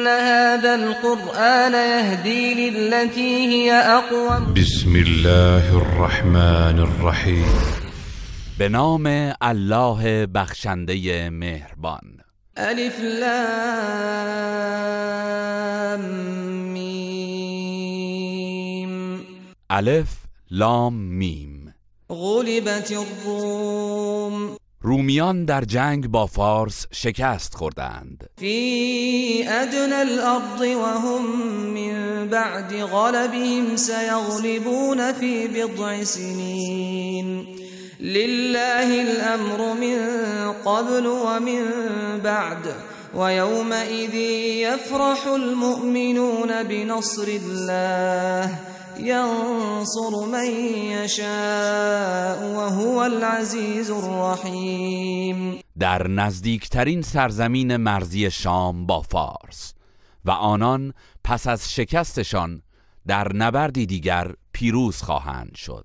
إن هذا القرآن يهدي للتي هي أقوم بسم الله الرحمن الرحیم به نام الله بخشنده مهربان. ألف لام ميم ألف لام میم غلبت الروم رومیان در جنگ با فارس شکست خوردند. في أدنى الأرض وهم من بعد غلبهم سيغلبون في بضع سنين لله الأمر من قبل ومن بعد ويومئذ يفرح المؤمنون بنصر الله ينصر من يشاء وهو العزيز الرحيم. در نزدیکترین سرزمین مرزی شام با فارس و آنان پس از شکستشان در نبردی دیگر پیروز خواهند شد.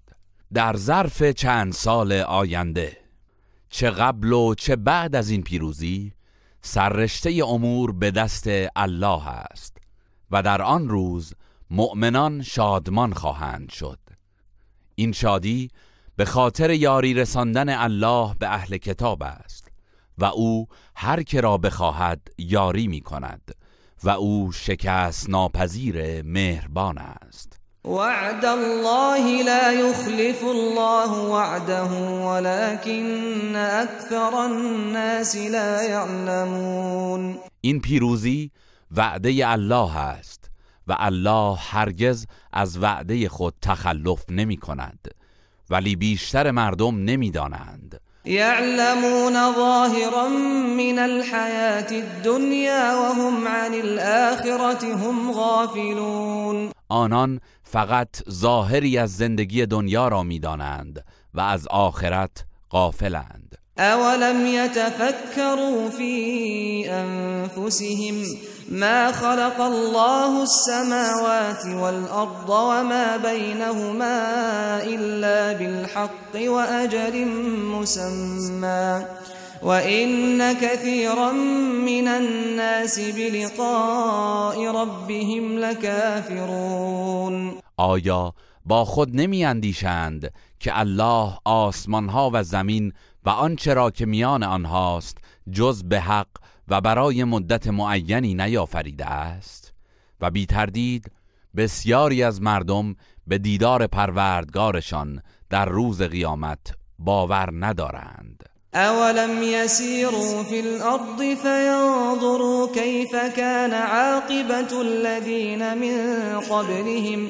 در ظرف چند سال آینده چه قبل و چه بعد از این پیروزی سررشته امور به دست الله است و در آن روز مؤمنان شادمان خواهند شد. این شادی به خاطر یاری رساندن الله به اهل کتاب است و او هر که را بخواهد یاری می کند و او شکست ناپذیر مهربان است. وعد الله لا يخلف الله وعده ولكن أكثر الناس لا يعلمون. این پیروزی وعده الله است. و الله هرگز از وعده خود تخلف نمی کند ولی بیشتر مردم نمی‌دانند يعلمون ظاهرا من الحياة الدنيا وهم عن الآخرة هم غافلون. آنان فقط ظاهری از زندگی دنیا را می‌دانند و از آخرت غافلند. أولم يتفكروا في أنفسهم ما خلق الله السماوات والأرض وما بينهما إلا بالحق وأجل مسمى وإن كثيرا من الناس بلقاء ربهم لكافرون آیا با خود نمی اندیشند که الله آسمان ها و زمین و آنچه را که میان آنهاست جز به حق و برای مدت معینی نیافریده است. و بی تردید بسیاری از مردم به دیدار پروردگارشان در روز قیامت باور ندارند. أولم يسيروا في الأرض فينظروا كيف كان عاقبة الذين من قبلهم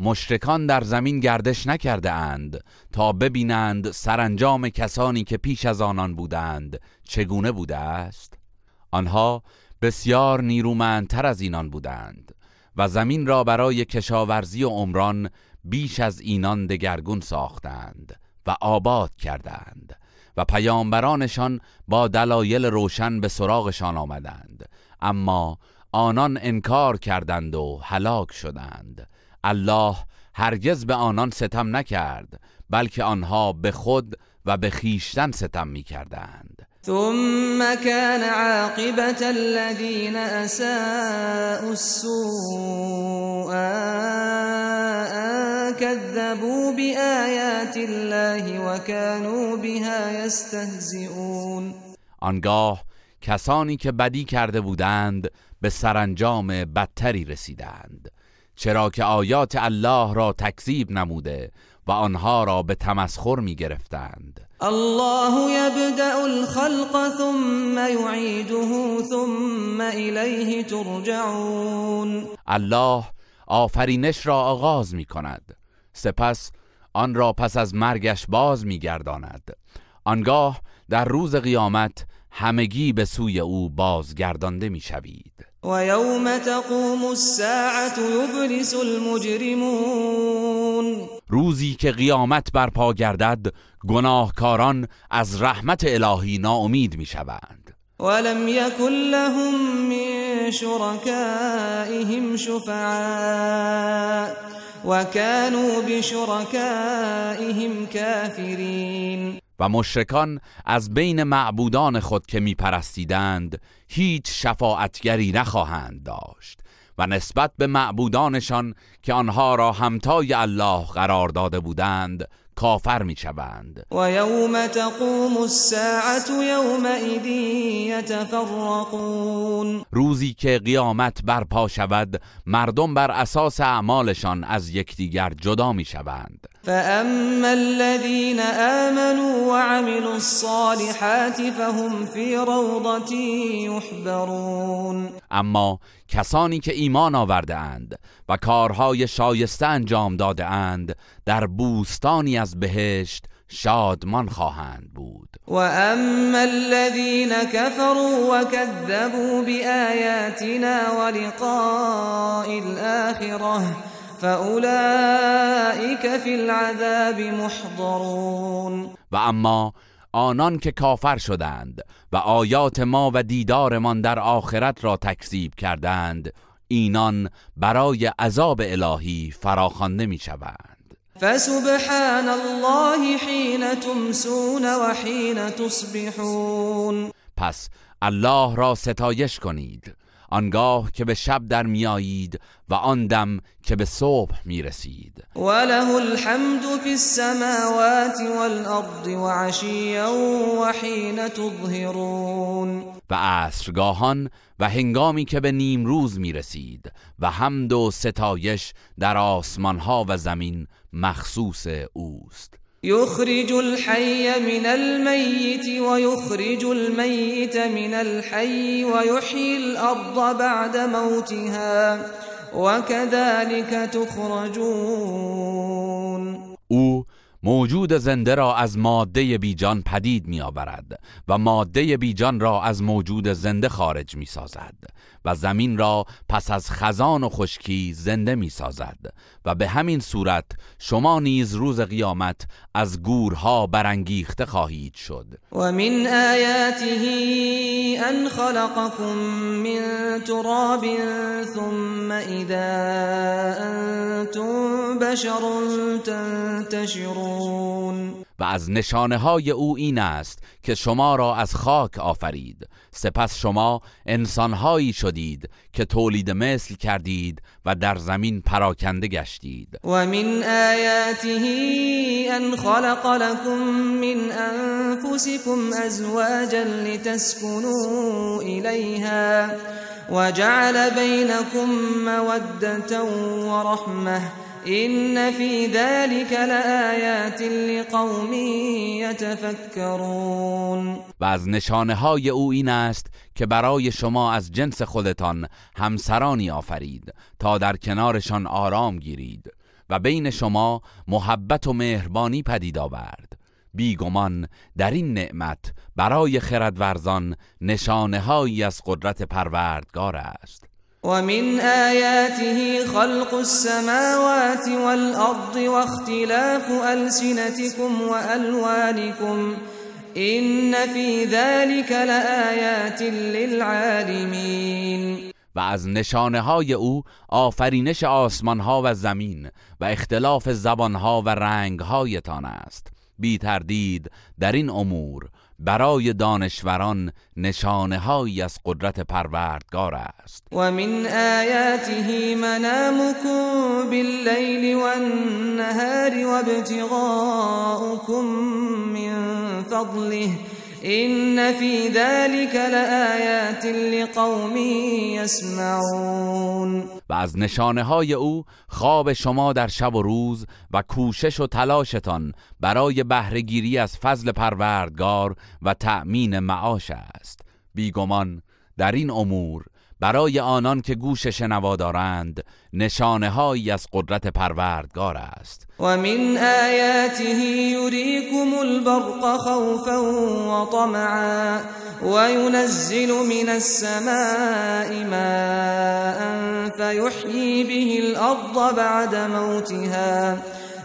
مشرکان در زمین گردش نکرده اند تا ببینند سرانجام کسانی که پیش از آنان بودند چگونه بوده است. آنها بسیار نیرومندتر از اینان بودند و زمین را برای کشاورزی و عمران بیش از اینان دگرگون ساختند و آباد کردند و پیامبرانشان با دلایل روشن به سراغشان آمدند. اما آنان انکار کردند و هلاک شدند. الله هرگز به آنان ستم نکرد بلکه آنها به خود و به خیشتن ستم می کردند ثم كان عاقبة الذين أساءوا السوء كذبوا بآيات الله وكانوا بها يستهزئون. آنگاه کسانی که بدی کرده بودند به سرانجام بدتری رسیدند. چرا که آیات الله را تکذیب نموده و آنها را به تمسخر می گرفتند الله یبدأ الخلق ثم يعيده ثم الیه ترجعون. الله آفرینش را آغاز می کند سپس آن را پس از مرگش باز می گرداند آنگاه در روز قیامت همگی به سوی او بازگردانده می شوید و یوم تقوم الساعت یبرس المجرمون. روزی که قیامت برپا گردد گناهکاران از رحمت الهی ناامید می شوند. ولم يكن لهم من شركائهم شفعاء وكانوا بشركائهم كافرين و مشرکان از بین معبودان خود که میپرستیدند هیچ شفاعتگری نخواهند داشت و نسبت به معبودانشان که آنها را همتای الله قرار داده بودند کافر می شوند و یوم تقوم الساعت یومئذ یتفرقون. روزی که قیامت برپا شود مردم بر اساس اعمالشان از یکدیگر جدا می فاما الذين آمنوا وعملوا الصالحات فهم في روضة يحبرون اما کسانی که ایمان آورده اند و کارهای شایسته انجام داده اند در بوستانی از بهشت شادمان خواهند بود. و اما الذين كفروا وكذبوا بآياتنا ولقاء الآخرة فأولئك في العذاب محضرون و اما آنان که کافر شدند و آیات ما و دیدارمان در آخرت را تکذیب کردند اینان برای عذاب الهی فراخوانده می شوند فسبحان الله حین تمسون و حین تصبحون پس الله را ستایش کنید آنگاه که به شب در میایید و آن دم که به صبح می‌رسید. وله الحمد فی السماوات والارض وعشیا وحین تظهرون. و عصرگاهان و هنگامی که به نیم روز می‌رسید و حمد و ستایش در آسمانها و زمین مخصوص اوست. يخرج الحي من الميت ويخرج الميت من الحي ويحيي الأرض بعد موتها وكذلك تخرجون. او موجود زنده را از ماده بیجان پدید می آورد و ماده بیجان را از موجود زنده خارج می سازد و زمین را پس از خزان و خشکی زنده می سازد و به همین صورت شما نیز روز قیامت از گورها برانگیخته خواهید شد. و من آیاته ان خلقكم من تراب ثم اذا انتم بشر تنتشرون. و از نشانه های او این است که شما را از خاک آفرید. سپس شما انسانهایی شدید که تولید مثل کردید و در زمین پراکنده گشتید. و من آیاته ان خلق لكم من انفسكم ازواجا لتسكنوا الیها وجعل بينكم موده ورحمه این فی ذلك لآیات لقوم یتفکرون و از نشانه های او این است که برای شما از جنس خودتان همسرانی آفرید تا در کنارشان آرام گیرید و بین شما محبت و مهربانی پدید آورد. بیگمان در این نعمت برای خردورزان نشانه هایی از قدرت پروردگار است. ومن آياته خلق السماوات والأرض واختلاف ألسنتكم وألوانكم إن في ذلك لآيات للعالمين. و از نشانه های او آفرینش آسمان ها و زمین و اختلاف زبان ها و رنگ هایتان است. بی تردید در این امور برای دانشوران نشانه هایی از قدرت پروردگار است. و من آیاته منامكم باللیل والنهار وابتغاؤكم من فضله. این فی ذلك لآیات لقوم یسمعون. از نشانه های او خواب شما در شب و روز و کوشش و تلاشتان برای بهرهگیری از فضل پروردگار و تأمین معاش است. بیگمان در این امور برای آنان که گوش شنوا دارند نشانه هایی از قدرت پروردگار است. و من آیاته یریکم البرق خوفا و طمعا و ینزل من السماء ماء فيحيي به الأرض بعد موتها.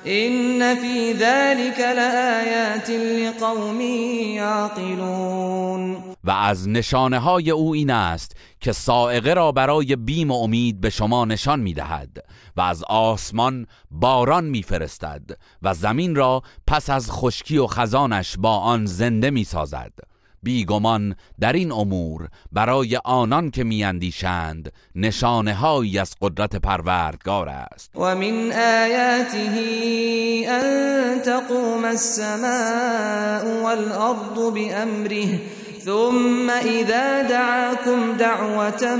إن في ذلك لآيات لقوم يعقلون و از نشانه های او این است که سائقه را برای بیم و امید به شما نشان می دهد و از آسمان باران می فرستد و زمین را پس از خشکی و خزانش با آن زنده می سازد بیگمان در این امور برای آنان که میاندیشند نشانه هایی از قدرت پروردگار است. و من آیاته ان تقوم السماء والارض بامره ثم اذا دعاكم دعوة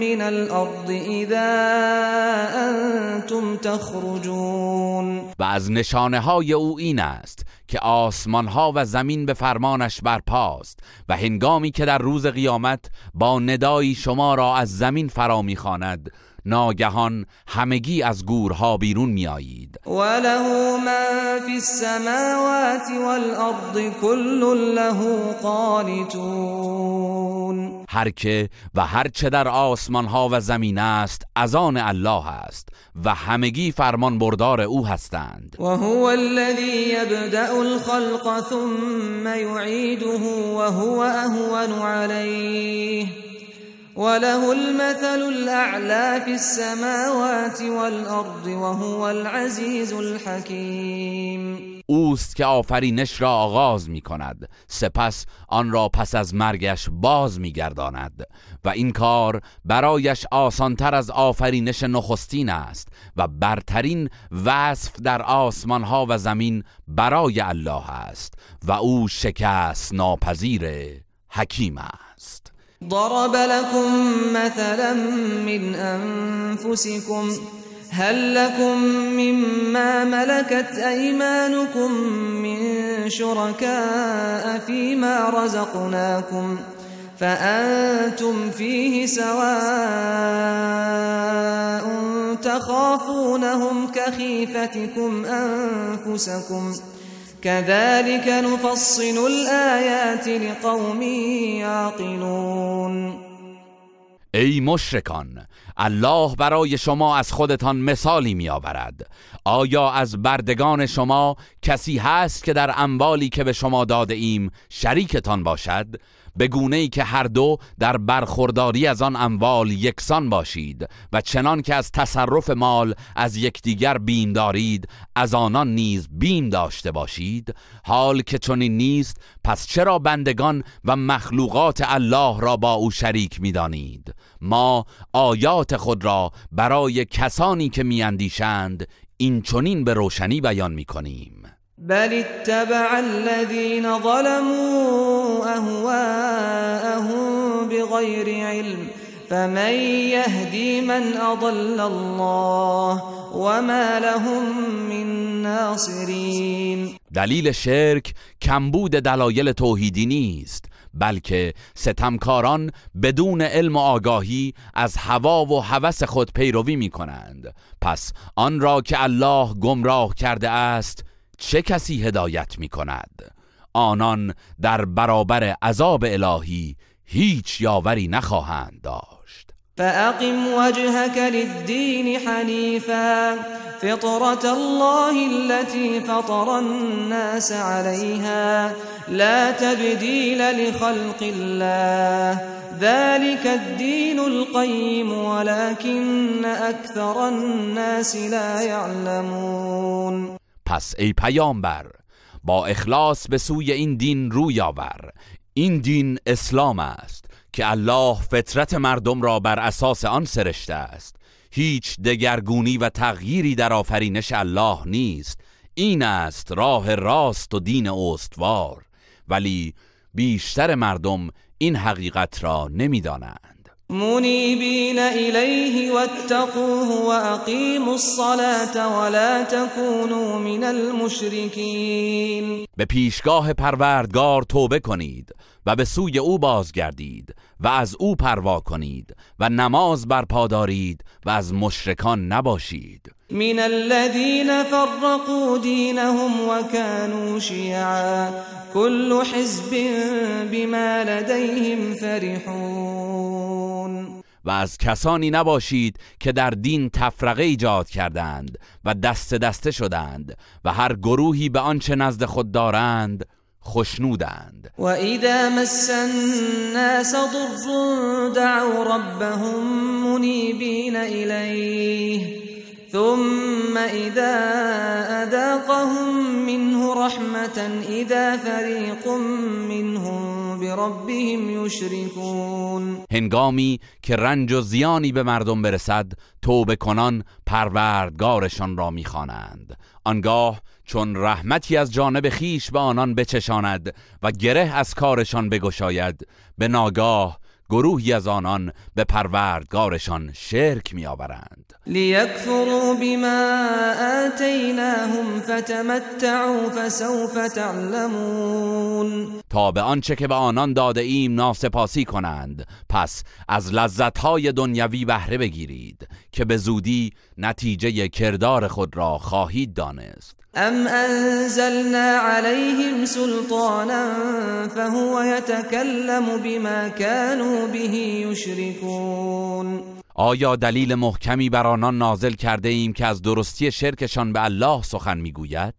من الارض اذا انتم تخرجون. و از نشانه های او این است که آسمان ها و زمین به فرمانش برپاست و هنگامی که در روز قیامت با ندایی شما را از زمین فرا می‌خواند ناگهان همگی از گورها بیرون میآیید. وله ما فی السماوات والارض كل له قانتون. هر که و هر چه در آسمان ها و زمین است از آن الله است و همگی فرمان بردار او هستند. و هو الذی یبدأ الخلق ثم یعیده و هو اهون علیه وله المثل الأعلى في السماوات والأرض وهو العزيز الحكيم. اوست که آفرینش را آغاز می کند سپس آن را پس از مرگش باز می گرداند و این کار برایش آسانتر از آفرینش نخستین است و برترین وصف در آسمان ها و زمین برای الله است و او شکست ناپذیر حکیم است. ضرب لكم مثلا من أنفسكم هل لكم مما ملكت أيمانكم من شركاء فيما رزقناكم فأنتم فيه سواء تخافونهم كخيفتكم أنفسكم كذلك نفصل الآيات لقوم يعقلون. ای مشرکان الله برای شما از خودتان مثالی می آورد آیا از بردگان شما کسی هست که در اموالی که به شما داده ایم شریکتان باشد؟ به گونه ای که هر دو در برخورداری از آن اموال یکسان باشید و چنان که از تصرف مال از یکدیگر بیم دارید از آنان نیز بیم داشته باشید. حال که چنین نیست پس چرا بندگان و مخلوقات الله را با او شریک می‌دانید؟ ما آیات خود را برای کسانی که میاندیشند این چنین به روشنی بیان می‌کنیم. بل اتبع الذين ظلموا أهواءهم بغير علم فمن يهدي من أضل الله وما لهم من ناصرين. دلیل شرک کمبود دلایل توحیدی نیست بلکه ستمکاران بدون علم و آگاهی از هوا و هوس خود پیروی می کنند پس آن را که الله گمراه کرده است چه کسی هدایت می کند آنان در برابر عذاب الهی هیچ یاوری نخواهند داشت. فأقم وجهك للدين حنيفا فطرة الله التي فطر الناس عليها. لا تبديل لخلق الله ذلك الدين القيم ولكن أكثر الناس لا يعلمون. پس ای پیامبر با اخلاص به سوی این دین روی آور. این دین اسلام است که الله فطرت مردم را بر اساس آن سرشته است. هیچ دگرگونی و تغییری در آفرینش الله نیست. این است راه راست و دین استوار. ولی بیشتر مردم این حقیقت را نمی‌دانند. منيبين إليه واتقوه وأقيموا الصلاة ولا تكونوا من المشركين. به پیشگاه پروردگار توبه کنید. و به سوی او بازگردید و از او پروا کنید و نماز برپا دارید و از مشرکان نباشید. من الذين فرقوا دينهم وكانوا شيعا كل حزب بما لديهم فرحون. و از کسانی نباشید که در دین تفرقه ایجاد کردند و دست دسته شدند و هر گروهی به آنچه نزد خود دارند خشنودند. وإذا مس الناس ضر دعوا ربهم منيبين إليه ثم إذا أذاقهم منه رحمة إذا فريق منهم بربهم يشركون هنگامی که رنج و زیانی به مردم برسد توبه کنان پروردگارشان را می‌خوانند. آنگاه چون رحمتی از جانب خیش به آنان بچشاند و گره از کارشان بگشاید به ناگاه گروهی از آنان به پروردگارشان شرک میآورند. ليكفروا بما آتيناهم فتمتعوا فسوف تعلمون. تا به آنچه که به آنان داده ایم ناسپاسی کنند پس از لذتهای دنیوی بهره بگیرید که به زودی نتیجه کردار خود را خواهید دانست. ام انزلنا عليهم سلطانا فهو يتكلم بما كانوا به يشركون. آیا دلیل محکمی بر آنان نازل کرده ایم که از درستی شرکشان به الله سخن می‌گوید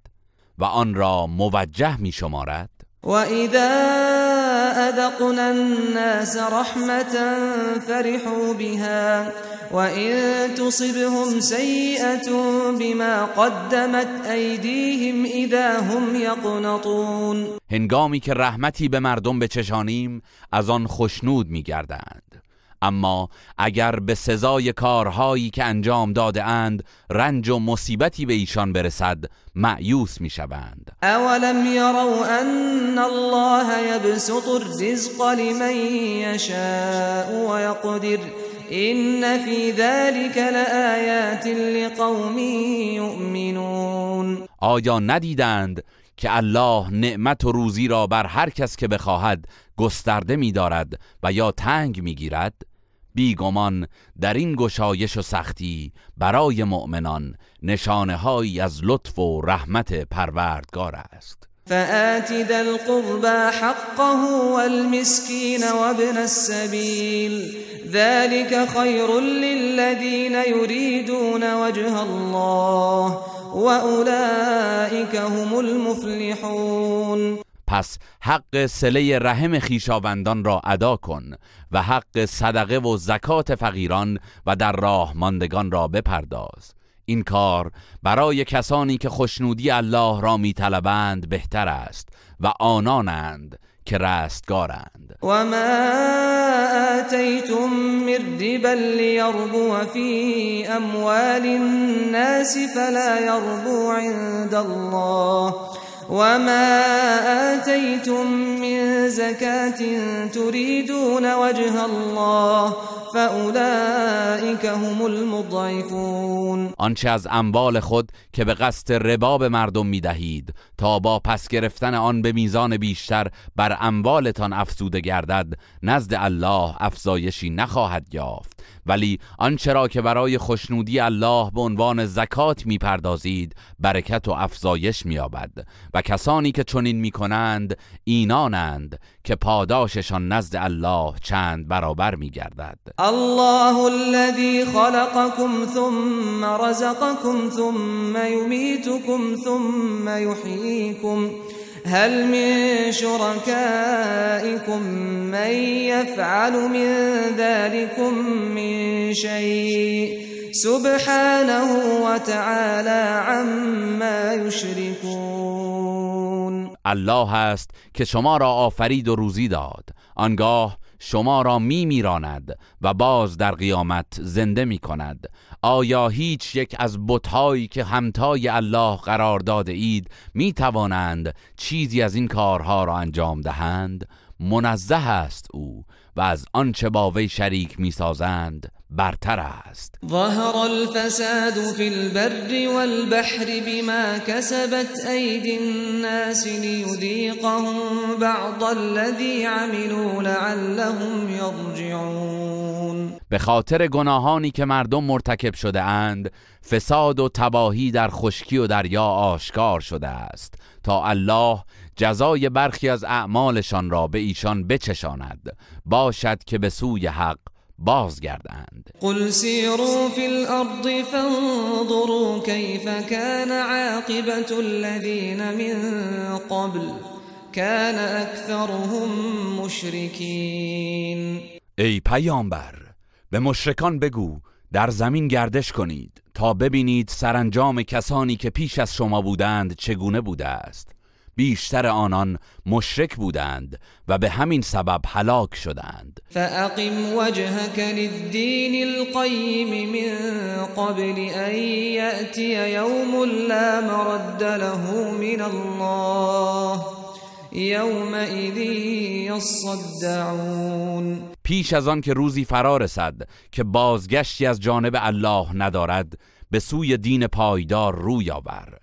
و آن را موجه می شمارد وإذا أذقنا الناس رحمة فرحوا بها وإن تصبهم سيئة بما قدمت أيديهم إذا هم يقنطون هنگامی که رحمتی به مردم بچشانیم از آن خشنود میگردند. اما اگر به سزای کارهایی که انجام داده اند رنج و مصیبتی به ایشان برسد معیوس می‌شوند. أولم يروا أن الله يبسط الرزق لمن يشاء ويقدر إن في ذلك لآيات لقوم يؤمنون آیا ندیدند که الله نعمت و روزی را بر هر کس که بخواهد گسترده می‌دارد و یا تنگ می‌گیرد؟ بیگمان در این گشایش و سختی برای مؤمنان نشانه از لطف و رحمت پروردگار است. فآت ذا القربى حقه والمسكين وابن السبيل ذلك خير للذين يريدون وجه الله وأولئك هم المفلحون پس حق سله رحم خیشاوندان را ادا کن و حق صدقه و زکات فقیران و در راه ماندگان را بپرداز. این کار برای کسانی که خوشنودی الله را میطلبند بهتر است و آنانند که رستگارند. وما آتيتم من ربا ليربو في أموال الناس فلا يربو عند الله. وما آتيتم من زكاة تريدون وجه الله فأولئك هم المضعفون آنچه از اموال خود که به قصد ربا به مردم می دهید تا با پس گرفتن آن به میزان بیشتر بر اموالتان افزوده گردد نزد الله افزایشی نخواهد یافت. ولی آنچه را که برای خوشنودی الله به عنوان زکات می‌پردازید برکت و افزایش مییابد. و کسانی که چنین می‌کنند اینانند که پاداششان نزد الله چند برابر میگردد. الله الذي خلقكم ثم رزقكم ثم يميتكم ثم يحييكم هل من شركائكم من يفعل من ذلكم من شيء؟ سبحانه وتعالى عما يشركون. الله است که شما را آفرید و روزی داد. آنگاه شما را می میراند و باز در قیامت زنده می کند آیا هیچ یک از بتهایی که همتای الله قرار داده اید می توانند چیزی از این کارها را انجام دهند؟ منزه است او و از آنچه با وی شریک می‌سازند برتر است. ظهر الفساد في البر والبحر بما كسبت أيدي الناس ليذيقهم بعض الذي عملوا لعلهم يرجعون به خاطر گناهانی که مردم مرتکب شده اند فساد و تباهی در خشکی و دریا آشکار شده است تا الله جزای برخی از اعمالشان را به ایشان بچشاند. باشد که به سوی حق بازگردند. قل سيروا في الأرض فانظروا كيف كان عاقبة الذين من قبل. كان أكثرهم مشركين. ای پیامبر به مشرکان بگو در زمین گردش کنید تا ببینید سرانجام کسانی که پیش از شما بودند چگونه بوده است. بیشتر آنان مشرک بودند و به همین سبب هلاک شدند. فأقم وجهك للدين القيم من قبل أن يأتي يوم لا مرد له من الله يومئذ يصدعون. پیش از آن که روزی فرا رسد که بازگشتی از جانب الله ندارد به سوی دین پایدار روی آور.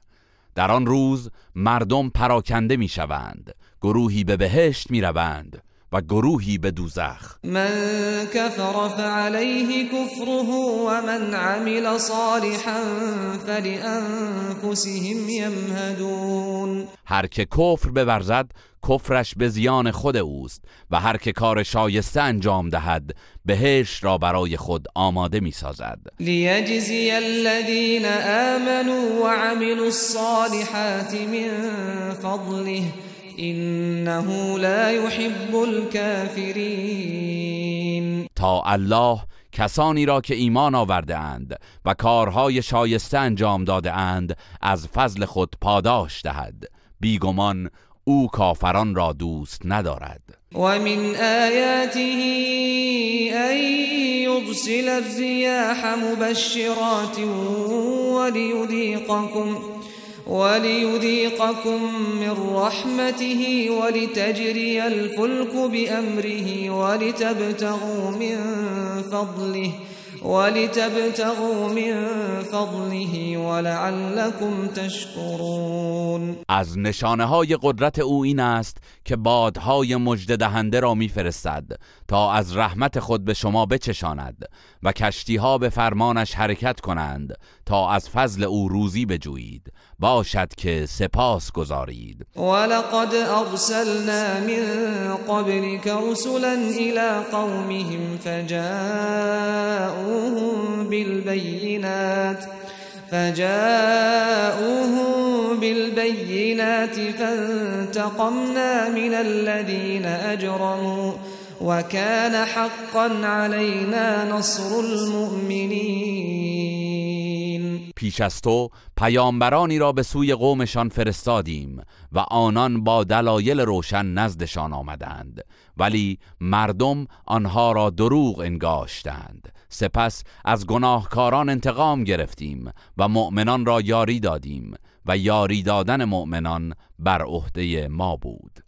در آن روز مردم پراکنده می‌شوند. گروهی به بهشت می‌روند. و گروهی به دوزخ. من كفر فعليه كفره ومن عمل صالحا فلأنفسهم يمهدون هر که کفر بورزد کفرش به زیان خود اوست و هر که کار شایسته انجام دهد بهشت را برای خود آماده می سازد ليجزي الذين آمنوا وعملوا الصالحات من فضله إنه لا يحب الكافرين. تا الله کسانی را که ایمان آورده اند و کارهای شایسته انجام داده اند از فضل خود پاداش دهد. بیگمان او کافران را دوست ندارد. ومن آياته أن يرسل الرياح مبشرات وليذيقكم وليذيقكم من رحمته ولتجري الفلك بأمره ولتبتغوا من فضله ولتبتغوا من فضله ولعلكم تشكرون. از نشانه های قدرت او این است که بادهای مجد دهنده را میفرستد تا از رحمت خود به شما بچشاند. و کشتی ها به فرمانش حرکت کنند تا از فضل او روزی بجویید. باشد که سپاس گذارید ولقد أرسلنا من قبلك رسلا إلى قومهم فجاءوهم بالبينات فجاءوهم بالبينات فانتقمنا من الذين أجرموا وكان حقا علينا نصر المؤمنين. پیش از تو پیامبرانی را به سوی قومشان فرستادیم و آنان با دلایل روشن نزدشان آمدند. ولی مردم آنها را دروغ انگاشتند. سپس از گناهکاران انتقام گرفتیم و مؤمنان را یاری دادیم و یاری دادن مؤمنان بر عهده ما بود.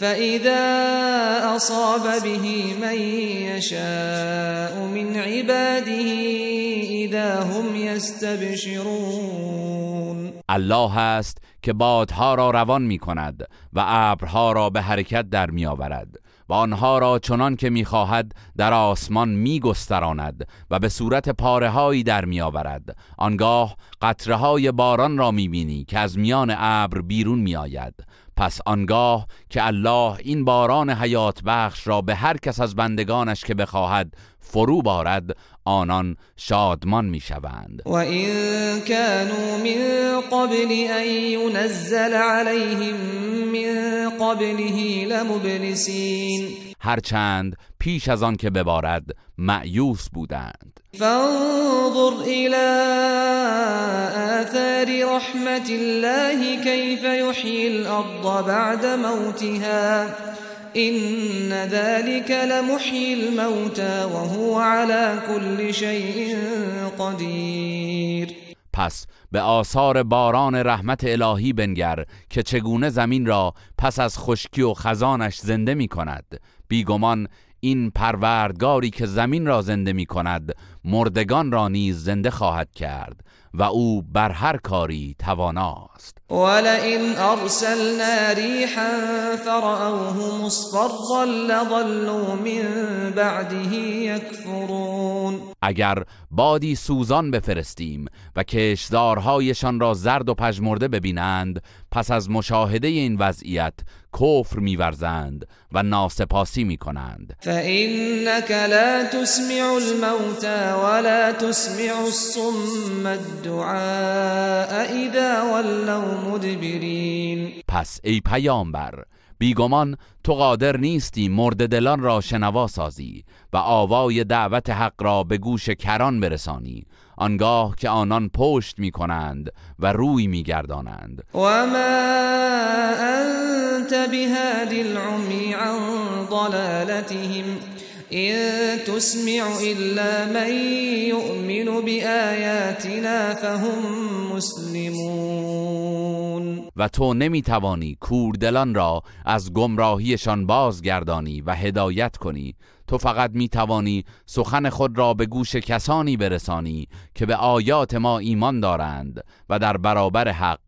فإذا أصاب به من يشاء من عباده إذا هم يستبشرون الله است که بادها را روان می کند و ابرها را به حرکت در می آورد و آنها را چنان که می خواهد در آسمان می گستراند و به صورت پاره هایی در می آورد آنگاه قطره های باران را می بینی که از میان ابر بیرون می آید پس آنگاه که الله این باران حیات بخش را به هر کس از بندگانش که بخواهد فرو بارد آنان شادمان می‌شوند. و این كانوا من قبل ان ينزل عليهم من قبله لمبلسین. هرچند پیش از آن که ببارد معیوس بودند. فانظر الى آثار رحمت الله كيف يحيي الارض بعد موتها. إن ذلك لمحيي الموتى وهو على كل شيء قدیر پس به آثار باران رحمت الهی بنگر که چگونه زمین را پس از خشکی و خزانش زنده می کند بیگمان این پروردگاری که زمین را زنده می کند مردگان را نیز زنده خواهد کرد و او بر هر کاری تواناست. ولئن ارسلنا ریحا فرأوه مصفرا لظلوا من بعده یکفرون. اگر بادی سوزان بفرستیم و کشدارهایشان را زرد و پژمرده ببینند پس از مشاهده این وضعیت کفر میورزند و ناسپاسی می‌کنند. فإنك لا تسمع الموتى ولا تسمع الصم الدعاء اذا ولوا مدبرین پس ای پیامبر بیگمان تو قادر نیستی مرد دلان را شنوا سازی و آوای دعوت حق را به گوش کران برسانی. آنگاه که آنان پشت می کنند و روی می گردانند و ما انت بهاد العمی عن ضلالتهم إن تسمع إلا من يؤمن بآياتنا فهم مسلمون. و تو نمی توانی کوردلان را از گمراهیشان بازگردانی و هدایت کنی. تو فقط می توانی سخن خود را به گوش کسانی برسانی که به آیات ما ایمان دارند و در برابر حق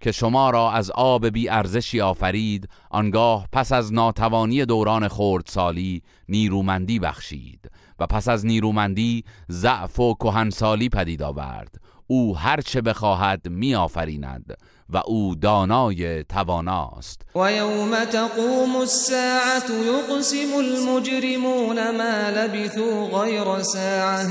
که شما را از آب بی ارزشی آفرید آنگاه پس از ناتوانی دوران خردسالی نیرومندی بخشید و پس از نیرومندی ضعف و کهنسالی پدید آورد. او هر چه بخواهد می آفریند و او دانای تواناست. و یوم تقوم الساعت یقسم المجرمون ما لبثوا غیر ساعه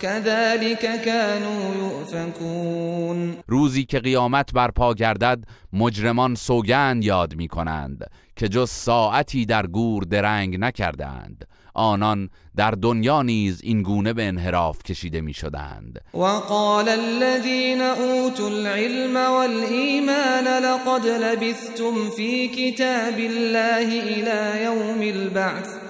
كذلك كانوا يؤفكون. روزی که قیامت برپا گردد مجرمان سوگند یاد می کنند که جز ساعتی در گور درنگ نکردند. آنان در دنیا نیز این گونه به انحراف کشیده می شدند و قال الذين اوتوا العلم والایمان لقد لبثتم في كتاب الله الى يوم البعث.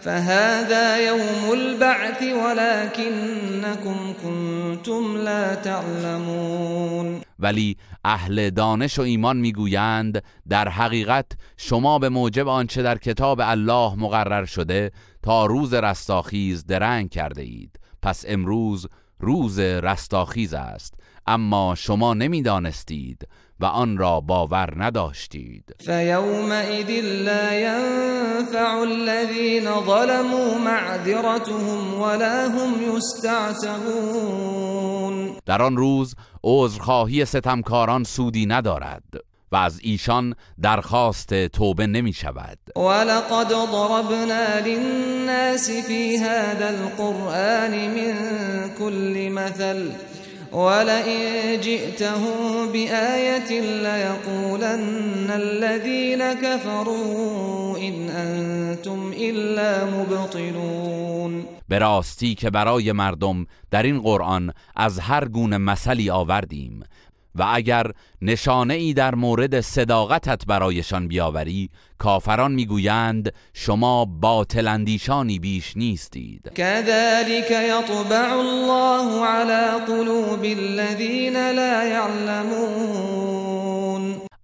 فهذا يوم البعث ولكنكم كنتم لا تعلمون. ولی اهل دانش و ایمان می‌گویند در حقیقت شما به موجب آنچه در کتاب الله مقرر شده تا روز رستاخیز درنگ کرده اید. پس امروز روز رستاخیز است. اما شما نمی‌دانستید. و آن را باور نداشتید. فیومئذ لا ينفع الذين ظلموا معذرتهم ولا هم یستعتبون. در آن روز عذرخواهی ستمکاران سودی ندارد و از ایشان درخواست توبه نمی شود. ولقد ضربنا للناس في هذا القرآن من كل مثل ولئن جئتهم بآية ليقولن الذين كفروا إن أنتم إلا مبطلون. به راستی که برای مردم در این قرآن از هر گونه مثلی آوردیم و اگر نشانه ای در مورد صداقتت برایشان بیاوری کافران می‌گویند شما باطل اندیشانی بیش نیستید. كذلك یطبع الله على قلوب الذين لا يعلمون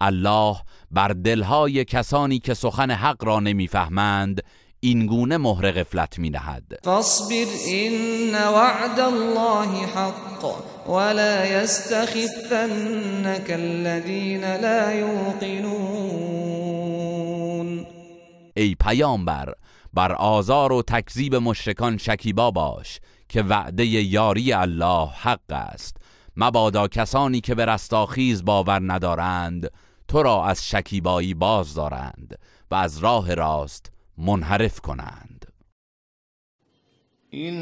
الله بر دلهای کسانی که سخن حق را نمی‌فهمند این گونه مهر غفلت می نهد فاصبر ان وعد الله حق. ولا يستخفنك الذين لا يوقنون. ای پیامبر بر آزار و تکذیب مشرکان شکیبا باش که وعده یاری الله حق است. مبادا کسانی که به رستاخیز باور ندارند تو را از شکیبایی باز دارند و از راه راست منحرف کنند. این